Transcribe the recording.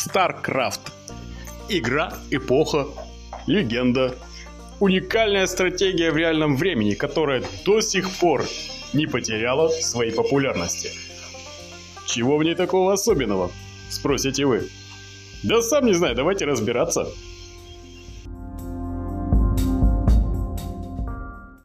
StarCraft. Игра, эпоха, легенда. Уникальная стратегия в реальном времени, которая до сих пор не потеряла своей популярности. Чего в ней такого особенного? Спросите вы. Да сам не знаю, давайте разбираться.